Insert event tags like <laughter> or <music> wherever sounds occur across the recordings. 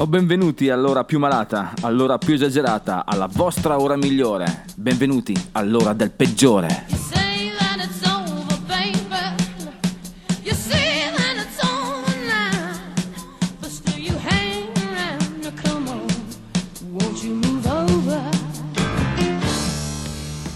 O benvenuti all'ora più malata, all'ora più esagerata, alla vostra ora migliore. Benvenuti all'ora del peggiore.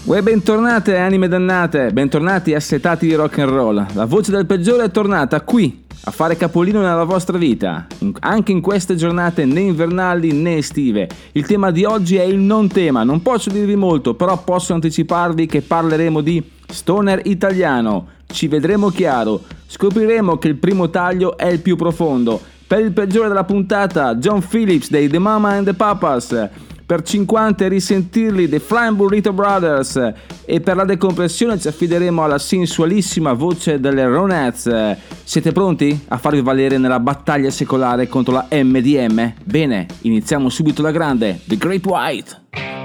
Uè, bentornate anime dannate, bentornati assetati di rock and roll. La voce del peggiore è tornata qui a fare capolino nella vostra vita, anche in queste giornate né invernali né estive. Il tema di oggi è il non tema, non posso dirvi molto, però posso anticiparvi che parleremo di stoner italiano. Ci vedremo chiaro, scopriremo che il primo taglio è il più profondo. Per il peggiore della puntata, John Phillips dei The Mama and the Papas. Per 50 risentirli dei Flying Burrito Brothers e per la decompressione ci affideremo alla sensualissima voce delle Ronettes. Siete pronti a farvi valere nella battaglia secolare contro la MDM? Bene, iniziamo subito la grande, The Great White.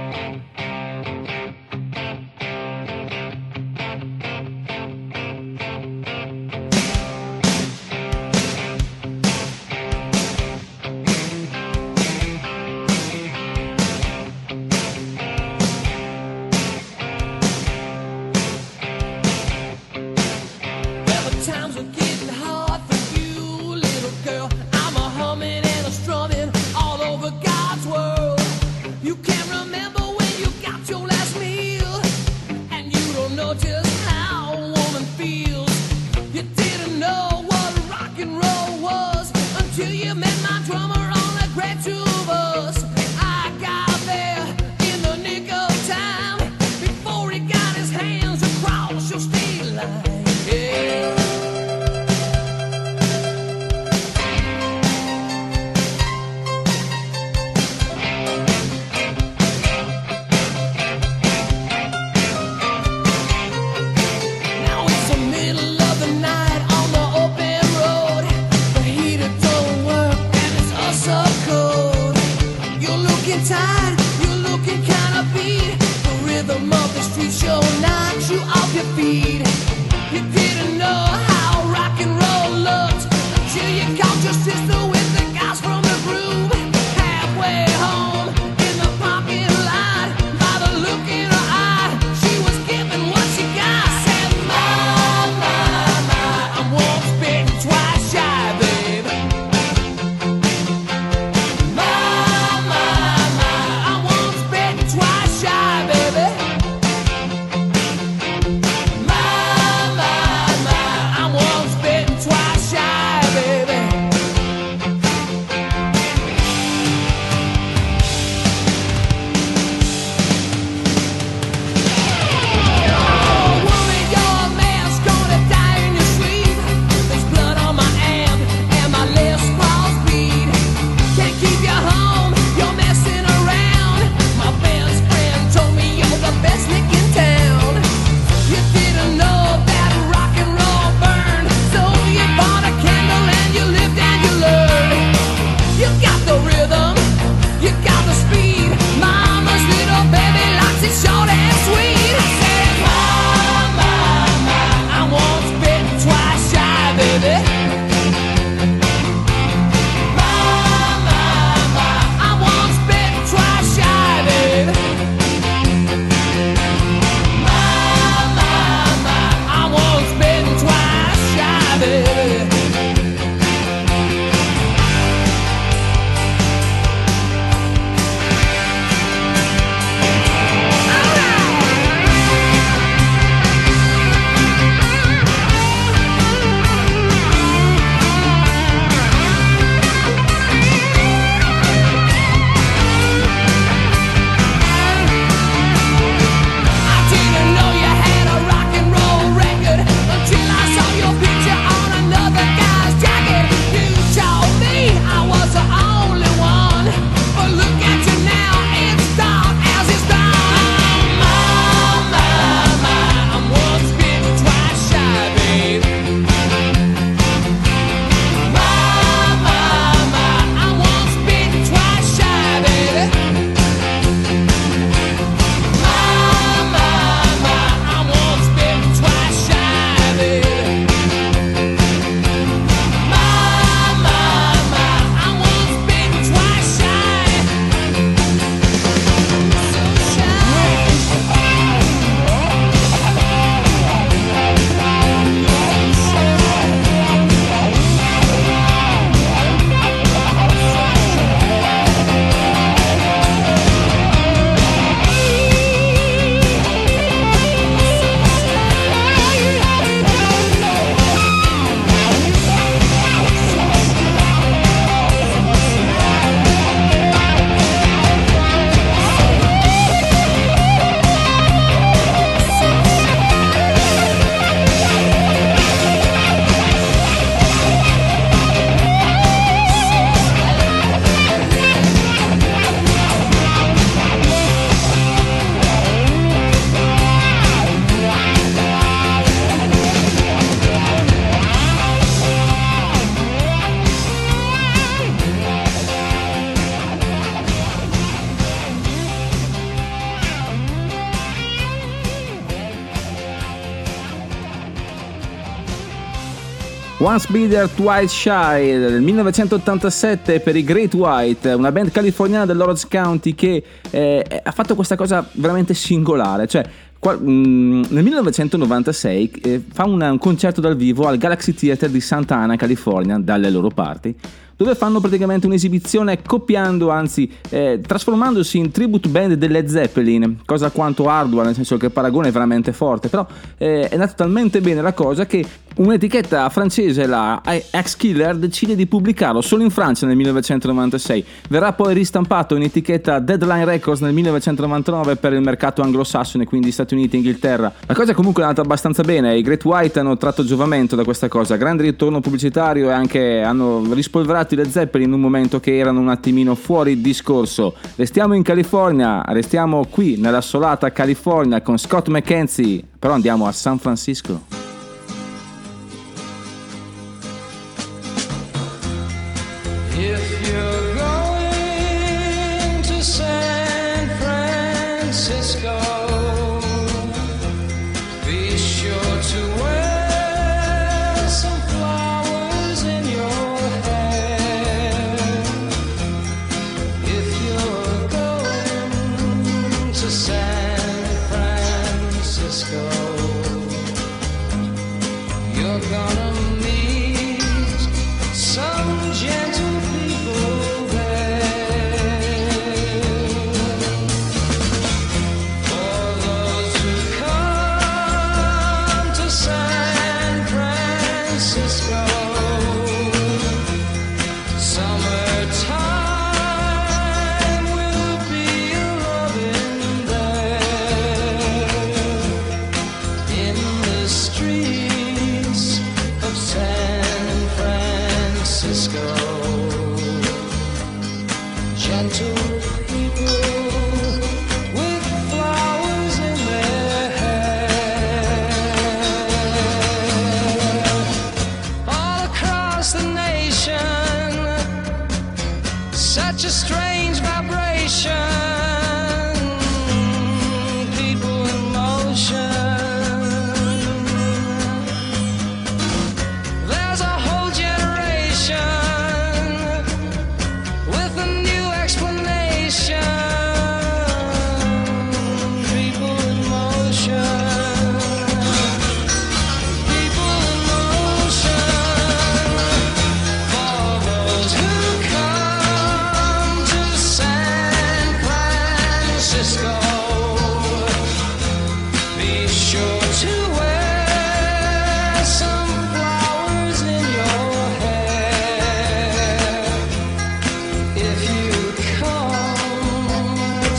Once Bitter, Twice Shy del 1987 per i Great White, una band californiana dell'Orange County che eh, ha fatto questa cosa veramente singolare, cioè qua- mm, nel 1996 eh, fa un, un concerto dal vivo al Galaxy Theater di Santa Ana, California, dalle loro parti, dove fanno praticamente un'esibizione copiando, anzi eh, trasformandosi in tribute band delle Zeppelin, cosa quanto ardua, nel senso che il paragone è veramente forte, però eh, è andata talmente bene la cosa che un'etichetta francese, la X Killer, decide di pubblicarlo solo in Francia nel 1996. Verrà poi ristampato in etichetta Deadline Records nel 1999 per il mercato anglosassone, quindi Stati Uniti e Inghilterra. La cosa comunque è andata abbastanza bene, i Great White hanno tratto giovamento da questa cosa, grande ritorno pubblicitario e anche hanno rispolverato i Led Zeppelin in un momento che erano un attimino fuori discorso. Restiamo in California, restiamo qui nell'assolata California con Scott McKenzie, però andiamo a San Francisco.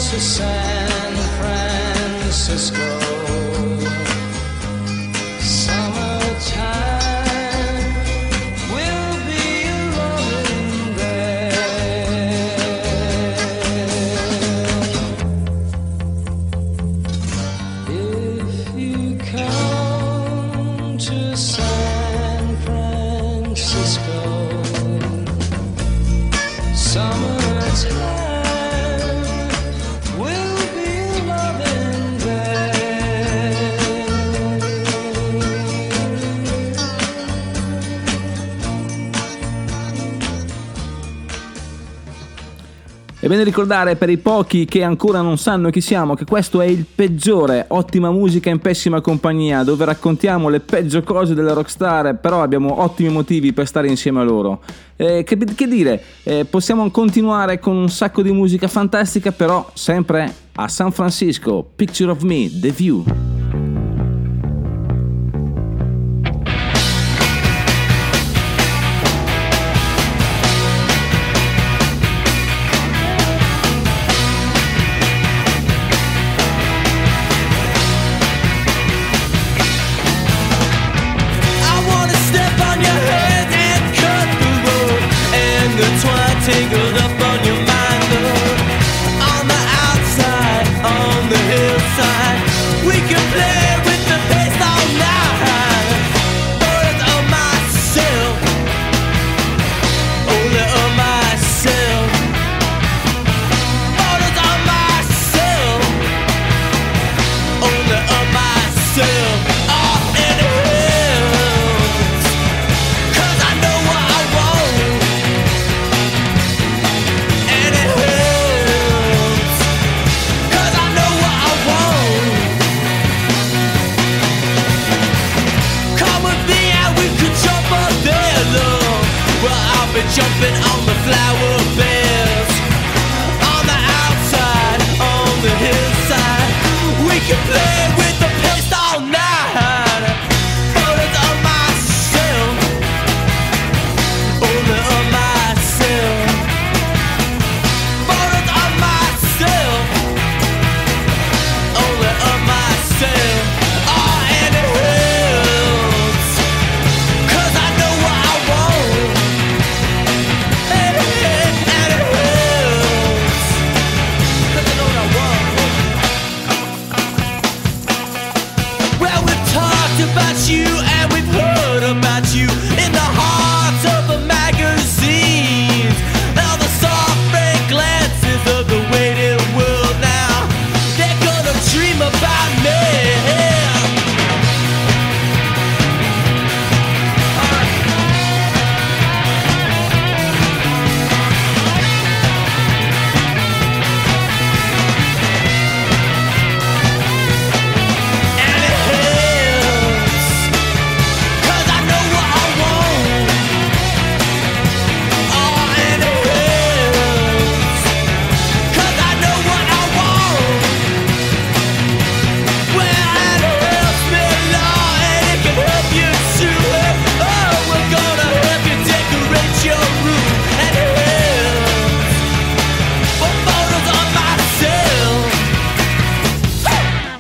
To San Francisco. Bene ricordare per i pochi che ancora non sanno chi siamo che questo è il peggiore, ottima musica in pessima compagnia, dove raccontiamo le peggio cose delle rockstar, però abbiamo ottimi motivi per stare insieme a loro. Eh, che, che dire, eh, possiamo continuare con un sacco di musica fantastica, però sempre a San Francisco, Picture of Me, The View.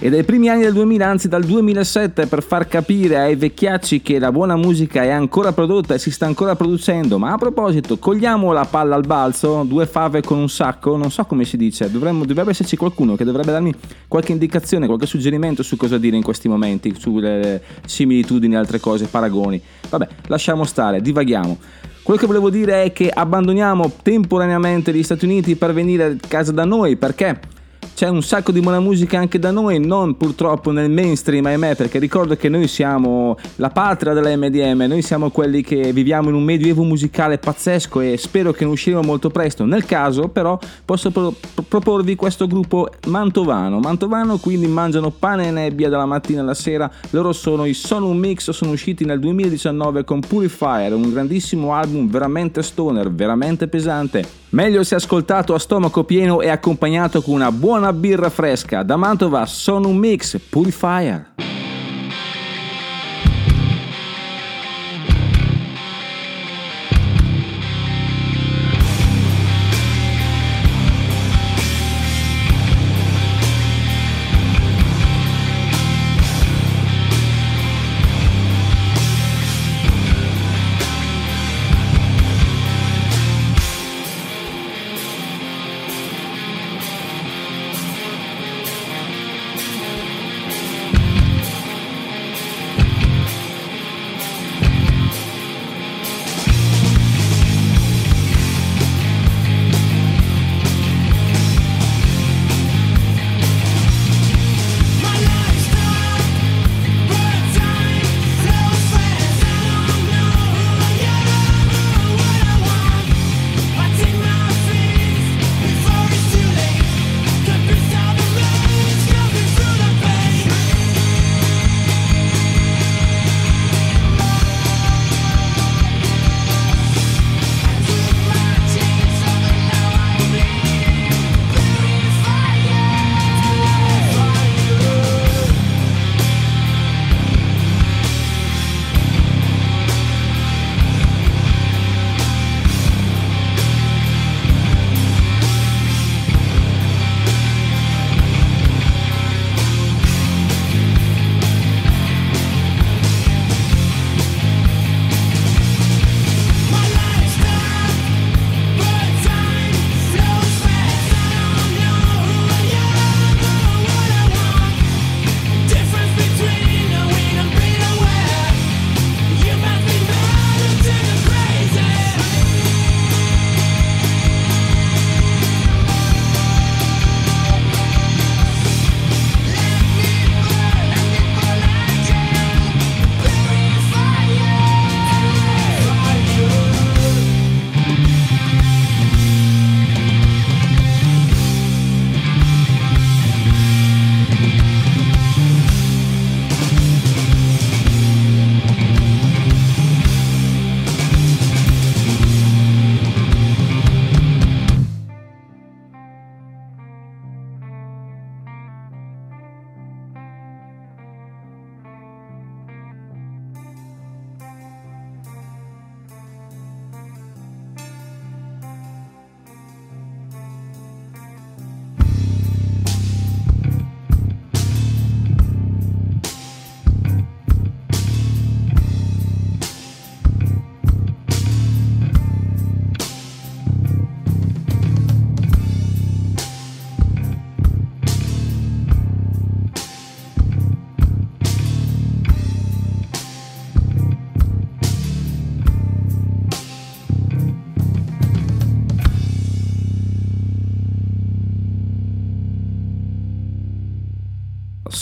E dai primi anni del 2000, anzi dal 2007, per far capire ai vecchiacci che la buona musica è ancora prodotta e si sta ancora producendo. Ma a proposito, cogliamo la palla al balzo, due fave con un sacco, non so come si dice, dovremmo, dovrebbe esserci qualcuno che dovrebbe darmi qualche indicazione, qualche suggerimento su cosa dire in questi momenti, sulle similitudini altre cose, paragoni. Vabbè, lasciamo stare, divaghiamo. Quello che volevo dire è che abbandoniamo temporaneamente gli Stati Uniti per venire a casa da noi, perché? C'è un sacco di buona musica anche da noi, non purtroppo nel mainstream, ahimè, perché ricordo che noi siamo la patria della MDM, noi siamo quelli che viviamo in un medioevo musicale pazzesco e spero che ne usciremo molto presto. Nel caso, però, posso pro- pro- proporvi questo gruppo mantovano. Mantovano quindi mangiano pane e nebbia dalla mattina alla sera. Loro sono i Sono un Mix, sono usciti nel 2019 con Purifier, un grandissimo album veramente stoner, veramente pesante. Meglio se ascoltato a stomaco pieno e accompagnato con una buona birra fresca. Da Mantova sono un mix Purifier.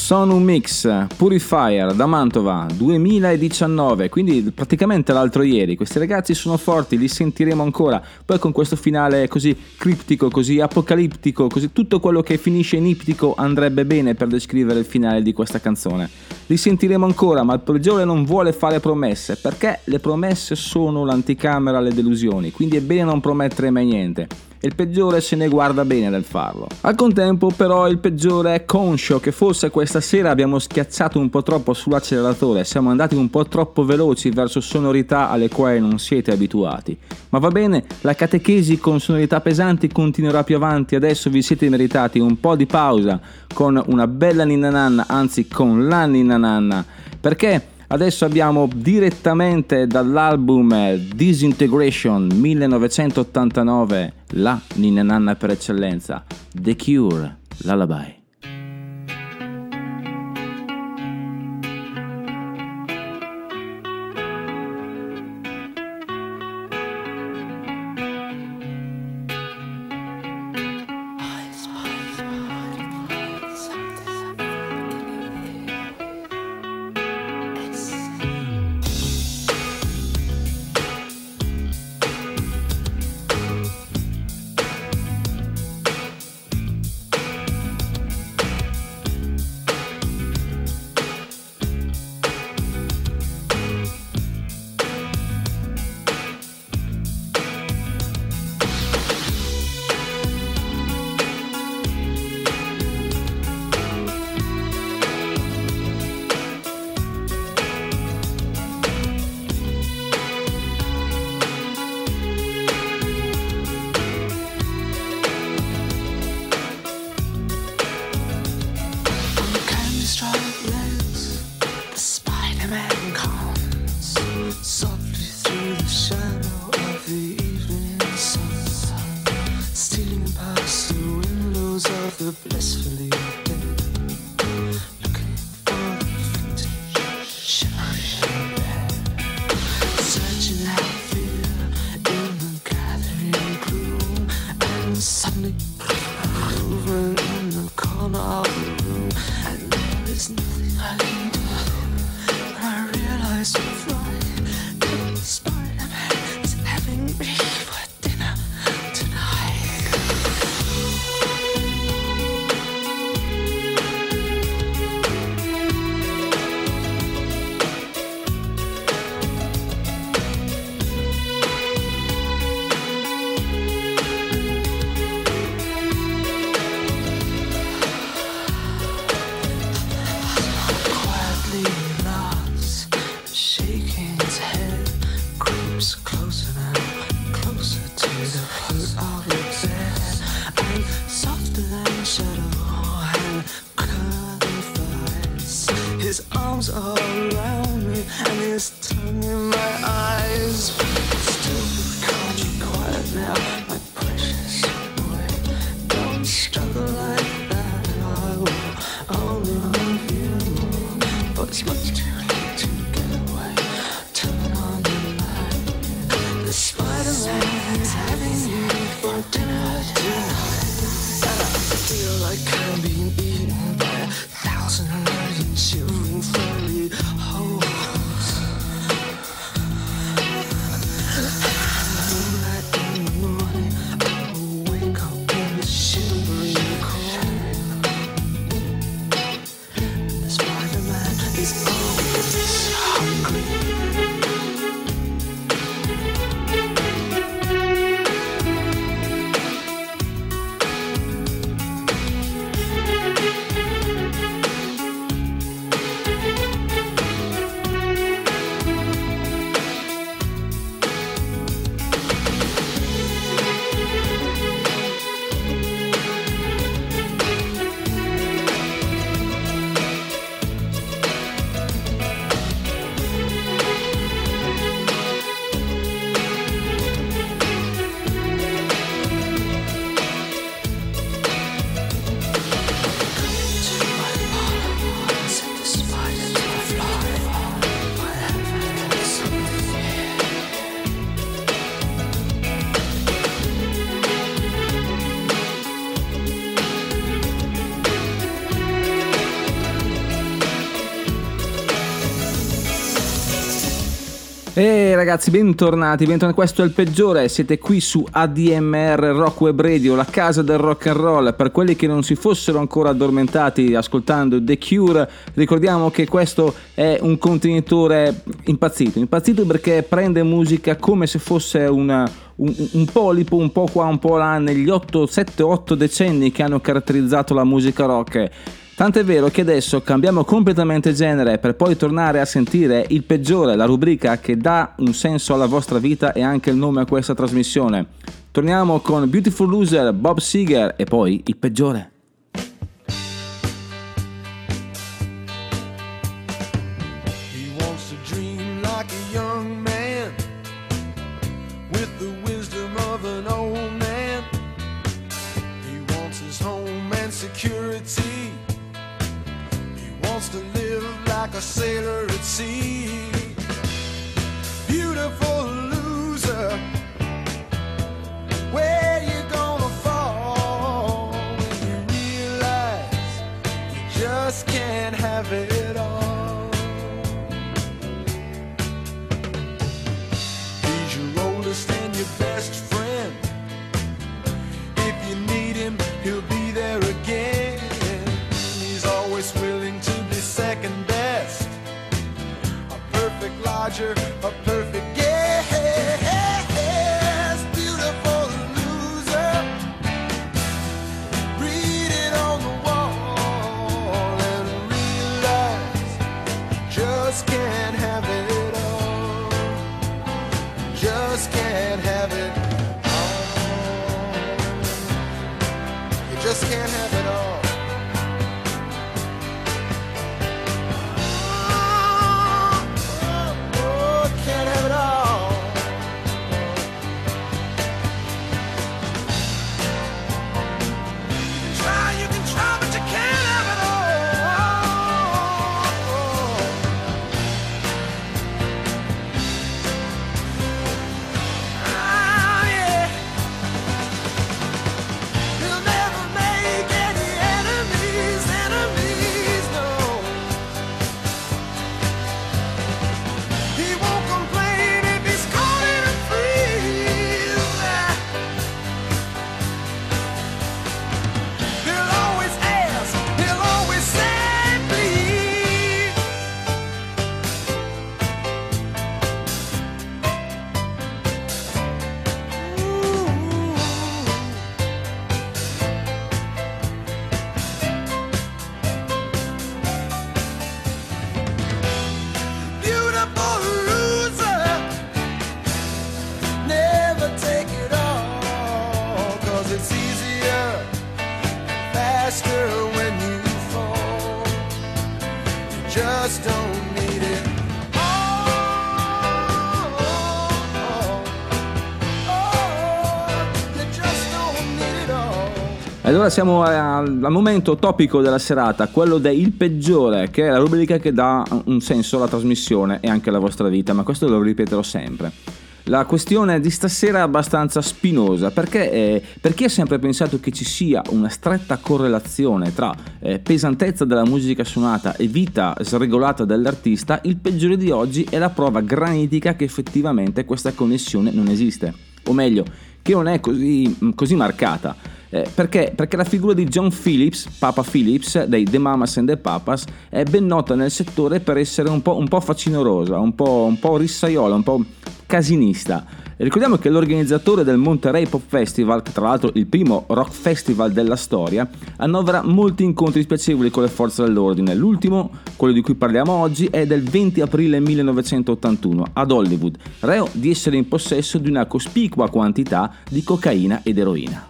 Sono un mix Purifier da Mantova 2019, quindi praticamente l'altro ieri. Questi ragazzi sono forti, li sentiremo ancora. Poi con questo finale così criptico, così apocalittico, così tutto quello che finisce in iptico andrebbe bene per descrivere il finale di questa canzone. Li sentiremo ancora, ma il peggiore non vuole fare promesse, perché le promesse sono l'anticamera alle delusioni, quindi è bene non promettere mai niente il peggiore se ne guarda bene nel farlo. Al contempo però il peggiore è conscio che forse questa sera abbiamo schiacciato un po' troppo sull'acceleratore, siamo andati un po' troppo veloci verso sonorità alle quali non siete abituati. Ma va bene, la catechesi con sonorità pesanti continuerà più avanti, adesso vi siete meritati un po' di pausa con una bella ninna nanna, anzi con la ninna nanna, perché Adesso abbiamo direttamente dall'album eh, Disintegration 1989 la ninna nanna per eccellenza, The Cure, Lullaby. Arms around me and his tongue in my eyes. Still, can't quiet now, ragazzi, bentornati, bentornati. Questo è il peggiore. Siete qui su ADMR Rock Web Radio, la casa del rock and roll. Per quelli che non si fossero ancora addormentati ascoltando The Cure, ricordiamo che questo è un contenitore impazzito. Impazzito perché prende musica come se fosse una, un, un polipo, un po' qua, un po' là, negli 8, 7, 8 decenni che hanno caratterizzato la musica rock. Tant'è vero che adesso cambiamo completamente genere per poi tornare a sentire il peggiore, la rubrica che dà un senso alla vostra vita e anche il nome a questa trasmissione. Torniamo con Beautiful Loser, Bob Seger e poi il peggiore. Sailor at sea. future Allora siamo al, momento topico della serata, quello del peggiore, che è la rubrica che dà un senso alla trasmissione e anche alla vostra vita, ma questo lo ripeterò sempre. La questione di stasera è abbastanza spinosa perché eh, per chi ha sempre pensato che ci sia una stretta correlazione tra eh, pesantezza della musica suonata e vita sregolata dell'artista, il peggiore di oggi è la prova granitica che effettivamente questa connessione non esiste. O meglio, che non è così, così marcata. Eh, perché? Perché la figura di John Phillips, Papa Phillips, dei The Mamas and the Papas, è ben nota nel settore per essere un po', un po facinorosa, un po', un po' rissaiola, un po' casinista. Ricordiamo che l'organizzatore del Monterey Pop Festival, che tra l'altro il primo rock festival della storia, annovera molti incontri spiacevoli con le forze dell'ordine. L'ultimo, quello di cui parliamo oggi, è del 20 aprile 1981 ad Hollywood, reo di essere in possesso di una cospicua quantità di cocaina ed eroina.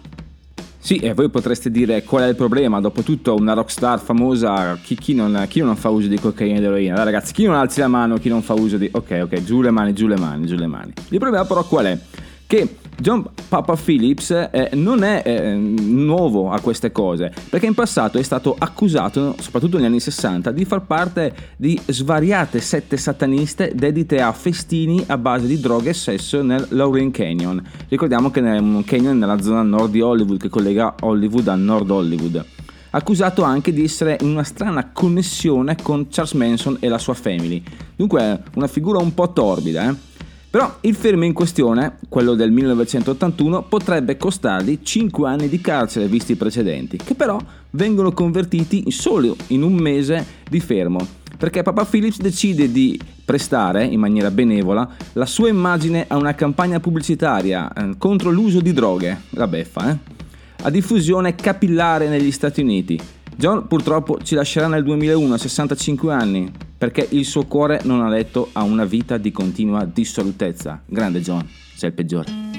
Sì, e voi potreste dire qual è il problema, dopotutto una rockstar famosa, chi, chi non, chi non fa uso di cocaina ed eroina? Dai ragazzi, chi non alzi la mano, chi non fa uso di... Ok, ok, giù le mani, giù le mani, giù le mani. Il problema però qual è? Che John Papa Phillips eh, non è eh, nuovo a queste cose, perché in passato è stato accusato, soprattutto negli anni 60, di far parte di svariate sette sataniste dedite a festini a base di droghe e sesso nel Laurel Canyon. Ricordiamo che è un canyon nella zona nord di Hollywood che collega Hollywood a Nord Hollywood. Accusato anche di essere in una strana connessione con Charles Manson e la sua family. Dunque una figura un po' torbida, eh? Però il fermo in questione, quello del 1981, potrebbe costargli 5 anni di carcere visti i precedenti, che però vengono convertiti solo in un mese di fermo, perché Papa Phillips decide di prestare, in maniera benevola, la sua immagine a una campagna pubblicitaria eh, contro l'uso di droghe, la beffa, eh? a diffusione capillare negli Stati Uniti. John purtroppo ci lascerà nel 2001 a 65 anni perché il suo cuore non ha letto a una vita di continua dissolutezza. Grande John, sei il peggiore.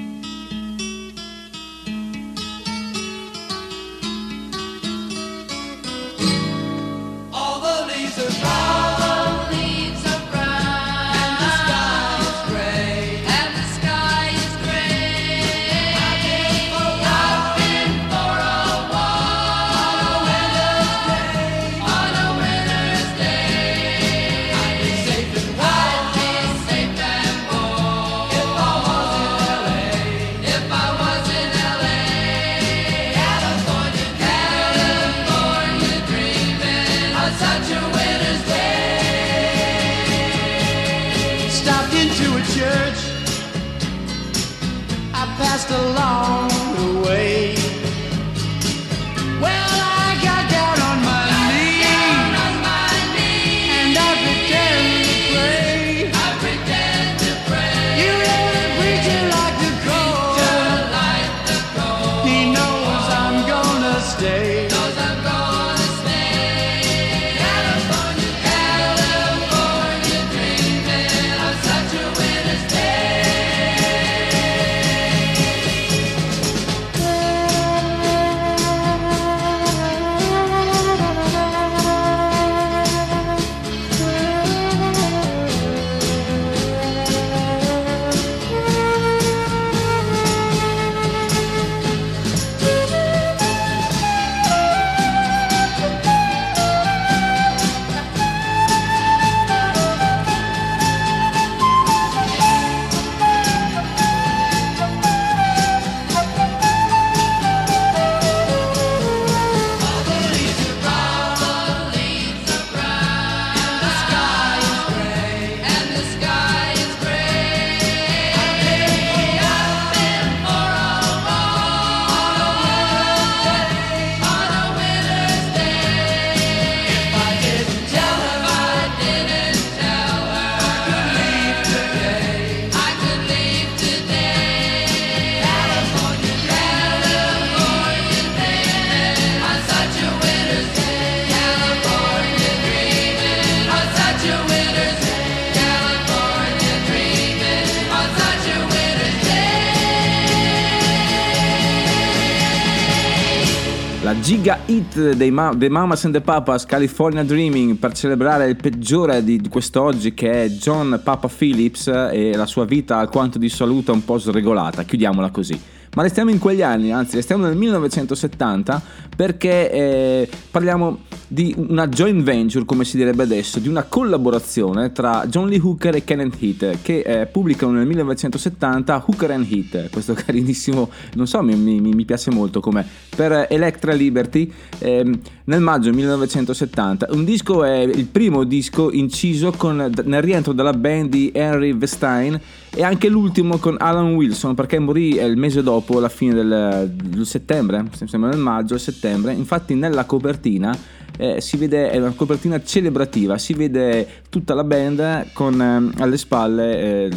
Giga hit dei, Ma- dei Mamas and the Papas California Dreaming per celebrare il peggiore di, di quest'oggi che è John Papa Phillips e la sua vita alquanto dissoluta un po' sregolata, chiudiamola così. Ma restiamo in quegli anni, anzi restiamo nel 1970 perché eh, parliamo di una joint venture, come si direbbe adesso, di una collaborazione tra John Lee Hooker e Kenneth Heat che eh, pubblicano nel 1970 Hooker and Heat, questo <laughs> carinissimo, non so, mi, mi- mi piace molto come per Electra Liberty ehm, nel maggio 1970. Un disco è il primo disco inciso con, nel rientro della band di Henry Vestein e anche l'ultimo con Alan Wilson perché morì eh, il mese dopo, la fine del, del settembre, sembra nel maggio, settembre. Infatti nella copertina eh, si vede, è una copertina celebrativa, si vede tutta la band con ehm, alle spalle eh,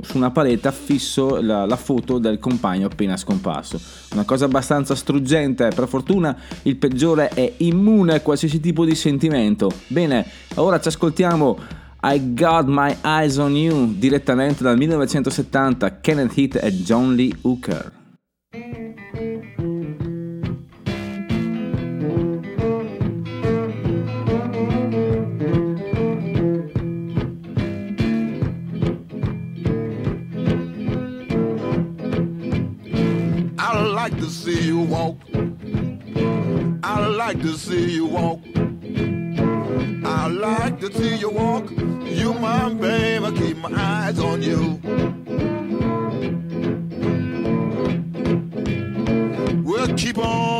su una parete affisso la, la foto del compagno appena scomparso. Una cosa abbastanza struggente, per fortuna il peggiore è immune a qualsiasi tipo di sentimento. Bene, ora ci ascoltiamo I Got My Eyes on You direttamente dal 1970, Kenneth Heath e John Lee Hooker. I like to see you walk. I like to see you walk. To see you walk. You my babe, I keep my eyes on you. We'll keep on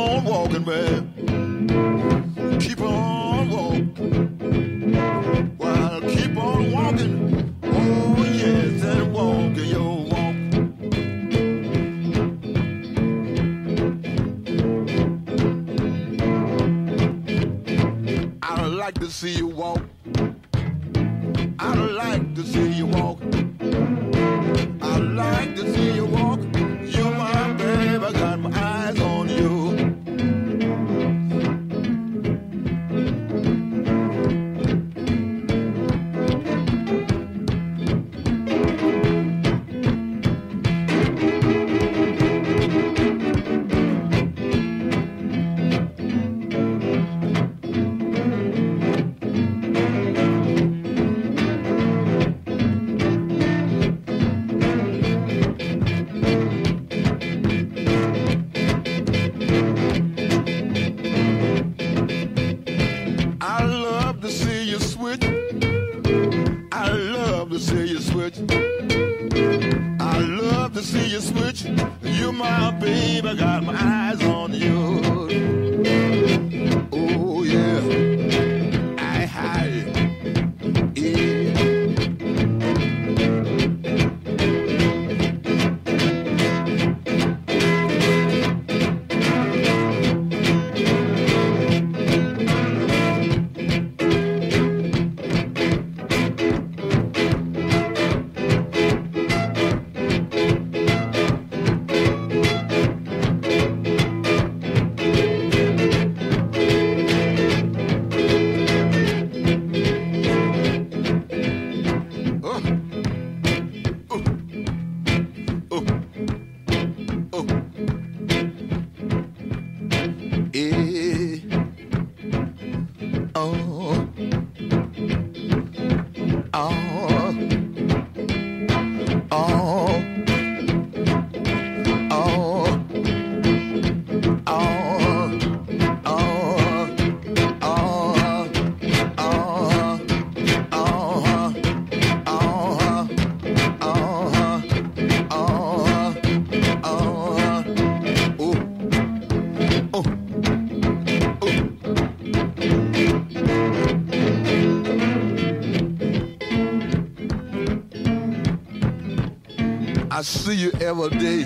see you every day.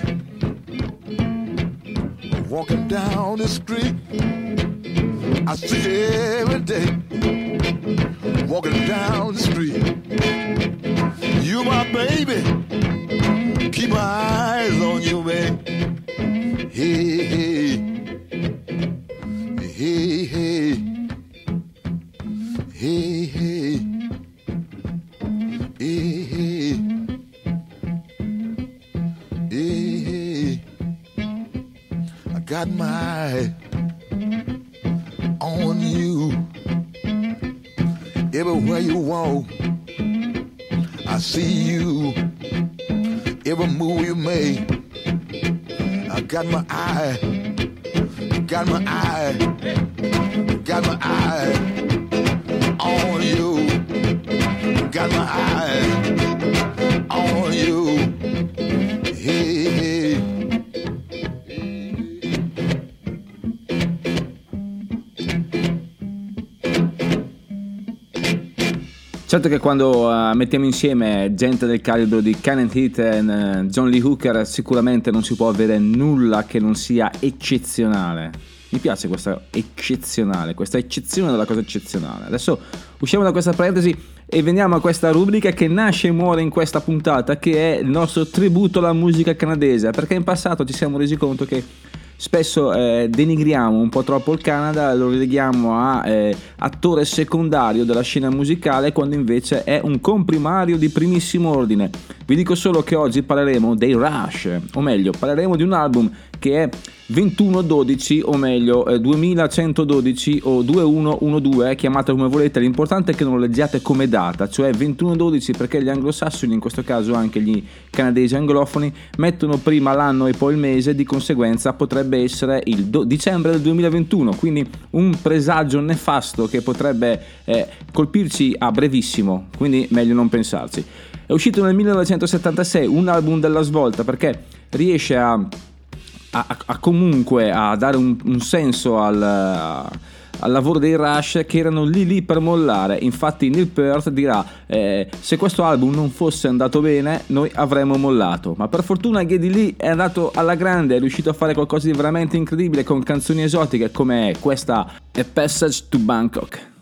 Walking down the I got my eye, got my eye, got my eye on you. Got my eye on you. Certo che quando eh, mettiamo insieme gente del calibro di Kenneth Heath e eh, John Lee Hooker sicuramente non si può avere nulla che non sia eccezionale. Mi piace questa eccezionale, questa eccezione della cosa eccezionale. Adesso usciamo da questa parentesi e veniamo a questa rubrica che nasce e muore in questa puntata che è il nostro tributo alla musica canadese, perché in passato ci siamo resi conto che spesso eh, denigriamo un po' troppo il Canada, lo releghiamo a eh, attore secondario della scena musicale quando invece è un comprimario di primissimo ordine. Vi dico solo che oggi parleremo dei Rush, o meglio, parleremo di un album che è 2112 o meglio eh, 2112 o 2112 chiamate come volete. L'importante è che non lo leggiate come data cioè 2112 perché gli anglosassoni in questo caso anche gli canadesi anglofoni mettono prima l'anno e poi il mese di conseguenza potrebbe essere il do- dicembre del 2021 quindi un presagio nefasto che potrebbe eh, colpirci a brevissimo quindi meglio non pensarci. È uscito nel 1976 un album della svolta perché riesce a a, a- comunque a dare un, un senso al, al lavoro dei Rush che erano lì lì per mollare. Infatti Neil Peart dirà eh, se questo album non fosse andato bene noi avremmo mollato. Ma per fortuna Geddy Lee è andato alla grande, è riuscito a fare qualcosa di veramente incredibile con canzoni esotiche come questa A Passage to Bangkok.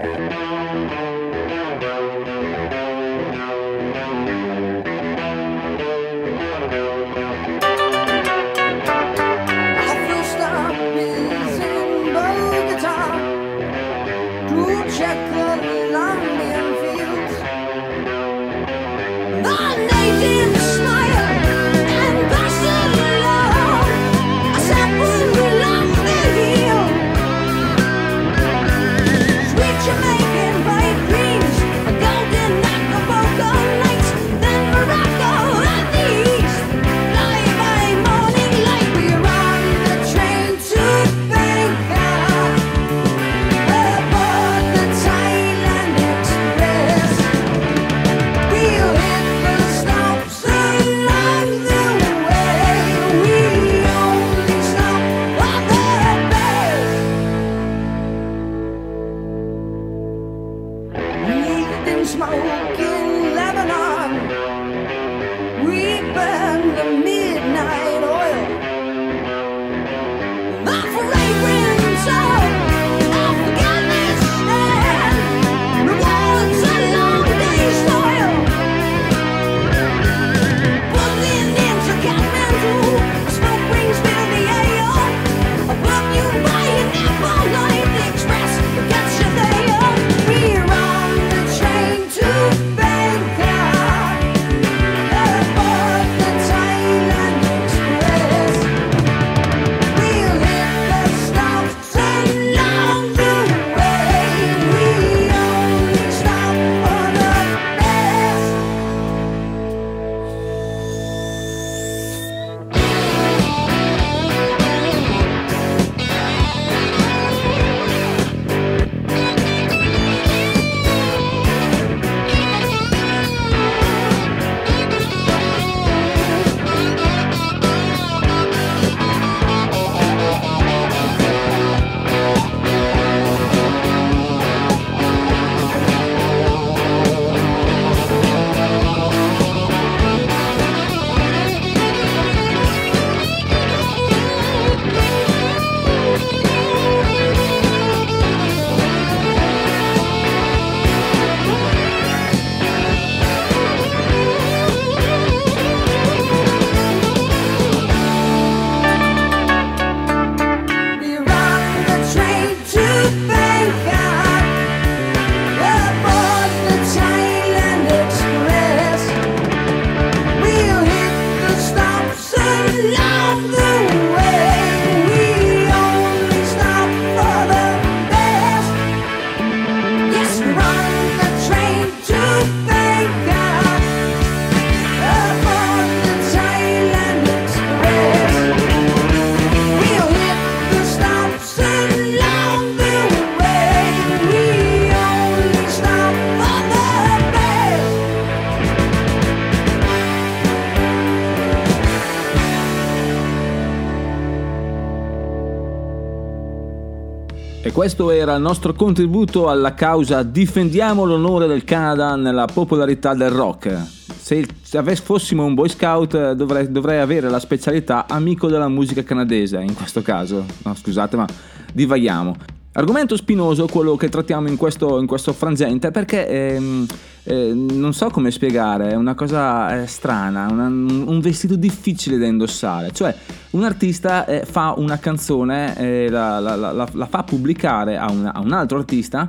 Questo era il nostro contributo alla causa Difendiamo l'onore del Canada nella popolarità del rock. Se, se fossimo un boy scout eh, dovrei, dovrei avere la specialità amico della musica canadese, in questo caso. No, scusate, ma divaghiamo. Argomento spinoso quello che trattiamo in questo, in questo frangente perché ehm, eh, non so come spiegare, è una cosa eh, strana, una- un vestito difficile da indossare. Cioè, un artista eh, fa una canzone, eh, la, la- la- la- fa pubblicare a un, a un altro artista,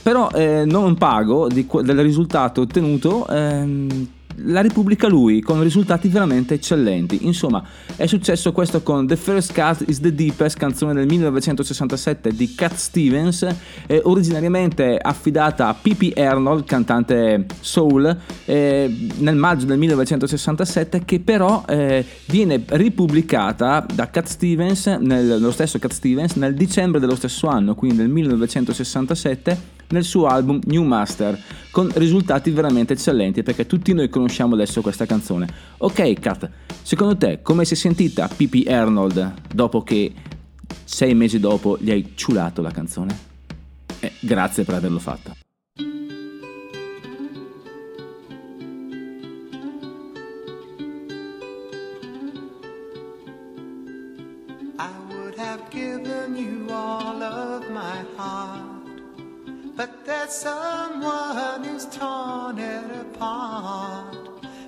però eh, non pago di del risultato ottenuto. ehm, la ripubblica lui con risultati veramente eccellenti. Insomma, è successo questo con The First Cut is the Deepest, canzone del 1967 di Cat Stevens, eh, originariamente affidata a Pippi Arnold, cantante soul, eh, nel maggio del 1967, che però eh, viene ripubblicata da Cat Stevens, nel, lo stesso Cat Stevens, nel dicembre dello stesso anno, quindi nel 1967 nel suo album New Master con risultati veramente eccellenti perché tutti noi conosciamo adesso questa canzone. Ok Kat, secondo te come si è sentita Pippi Arnold dopo che sei mesi dopo gli hai ciulato la canzone? Eh, grazie per averlo But there's someone who's torn it apart.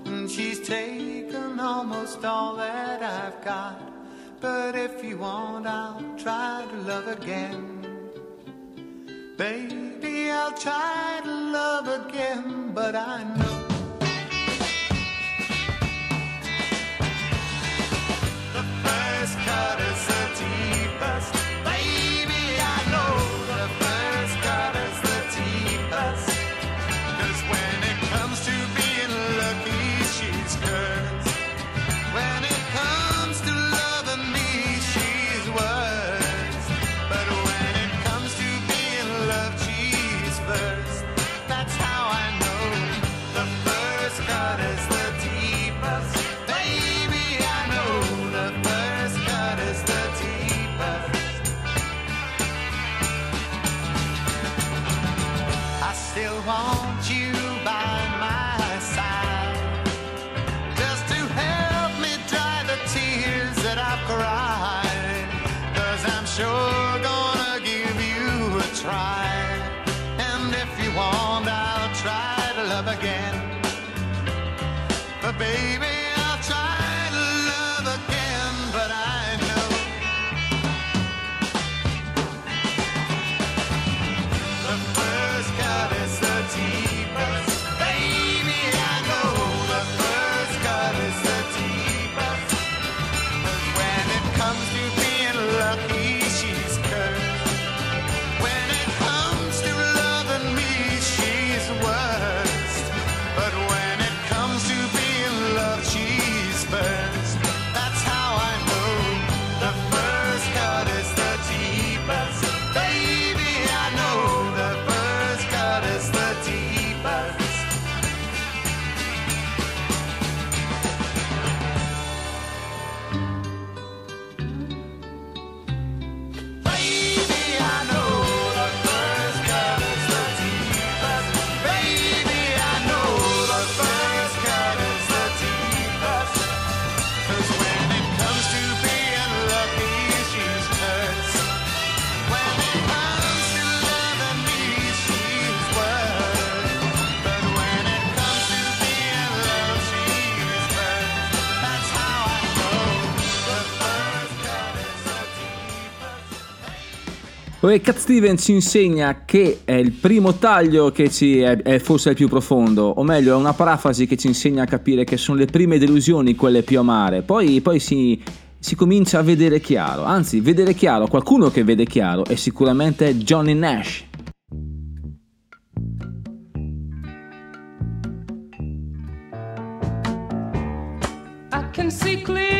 And she's taken almost all that I've got. But if you want, I'll try to love again. Baby, I'll try to love again, but I know. The first cut is E Cat Steven ci insegna che è il primo taglio che ci è, è forse il più profondo, o meglio è una parafrasi che ci insegna a capire che sono le prime delusioni quelle più amare, poi, poi si, si, comincia a vedere chiaro, anzi vedere chiaro, qualcuno che vede chiaro è sicuramente Johnny Nash. I can see clear.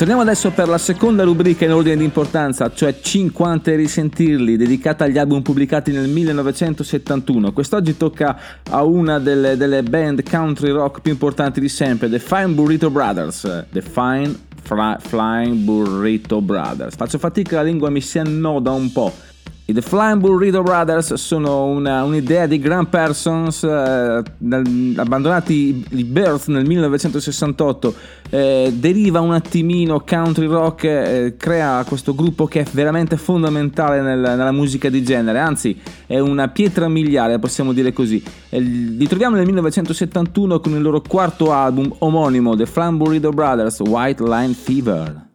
Torniamo adesso per la seconda rubrica in ordine di importanza, cioè 50 e risentirli, dedicata agli album pubblicati nel 1971. Quest'oggi tocca a una delle, delle band country rock più importanti di sempre, The Fine Burrito Brothers. The Fine Fly- Flying Burrito Brothers. Faccio fatica, la lingua mi si annoda un po'. I The Flying Burrito Brothers sono una- un'idea di Grant Parsons, eh, abbandonati i Birth nel 1968, eh, deriva un attimino country rock, eh, crea questo gruppo che è veramente fondamentale nel- nella musica di genere, anzi è una pietra miliare, possiamo dire così. Li troviamo nel 1971 con il loro quarto album omonimo, The Flying Burrito Brothers, White Line Fever.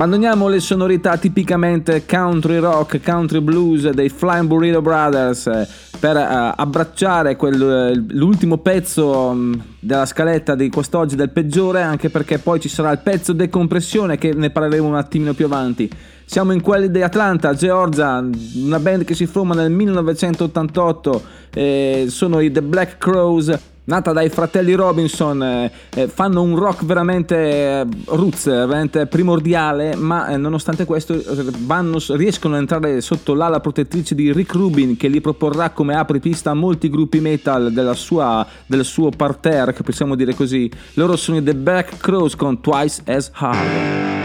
Abbandoniamo le sonorità tipicamente country rock, country blues dei Flying Burrito Brothers eh, per eh, abbracciare quel, eh, l'ultimo pezzo mh, della scaletta di quest'oggi del peggiore, anche perché poi ci sarà il pezzo decompressione che ne parleremo un attimino più avanti. Siamo in quelli di Atlanta, Georgia, una band che si forma nel 1988, eh, sono i The Black Crows. Nata dai fratelli Robinson, eh, eh, fanno un rock veramente eh, roots, veramente primordiale, ma eh, nonostante questo vanno- riescono ad entrare sotto l'ala protettrice di Rick Rubin che li proporrà come apripista a molti gruppi metal sua- del suo parterre, possiamo dire così. Loro sono i The Black Crows con Twice as Hard.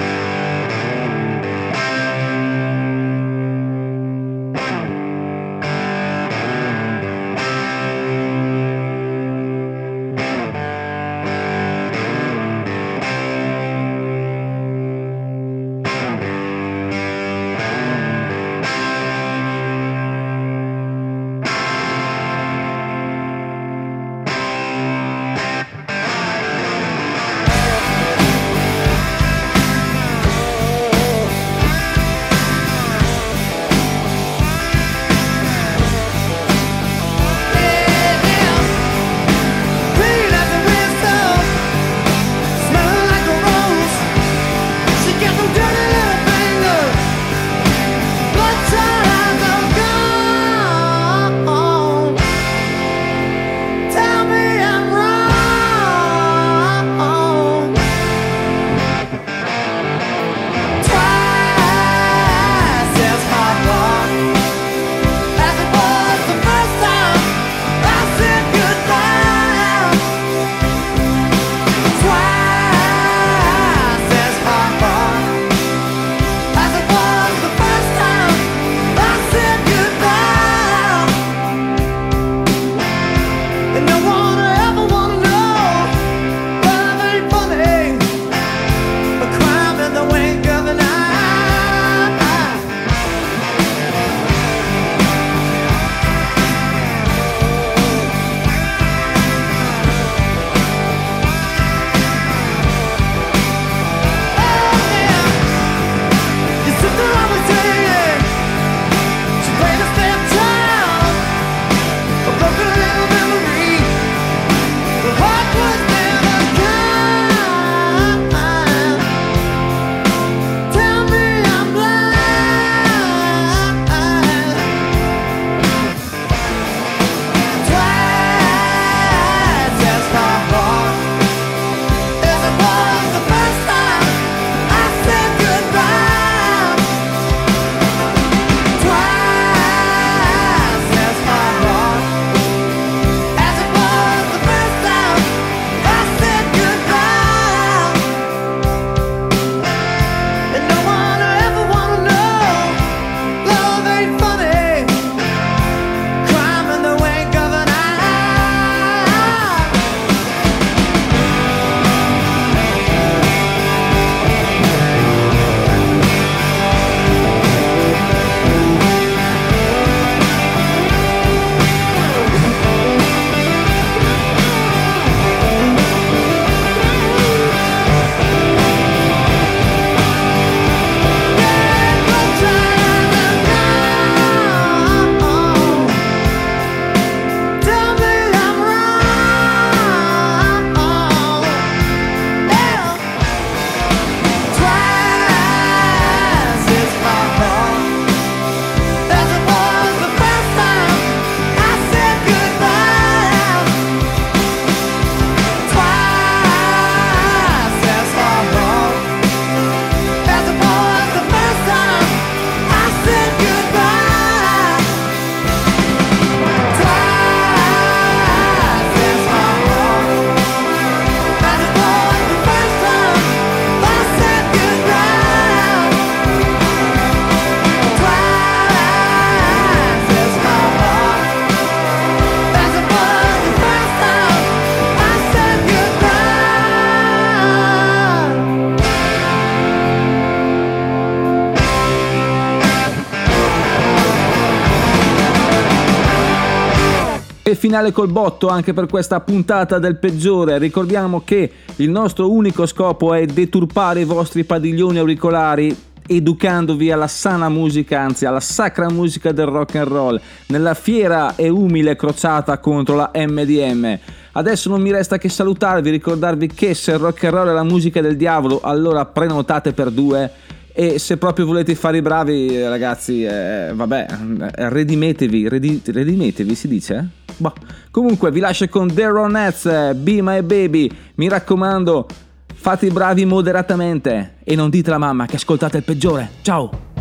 Finale col botto anche per questa puntata del peggiore. Ricordiamo che il nostro unico scopo è deturpare i vostri padiglioni auricolari educandovi alla sana musica, anzi alla sacra musica del rock and roll, nella fiera e umile crociata contro la MDM. Adesso non mi resta che salutarvi, ricordarvi che se il rock and roll è la musica del diavolo, allora prenotate per due e se proprio volete fare i bravi, ragazzi, eh, vabbè, eh, redimetevi, redi- redimetevi si dice? Boh. Comunque vi lascio con The Ronettes, Be My Baby, mi raccomando, fate i bravi moderatamente e non dite alla mamma che ascoltate il peggiore. Ciao!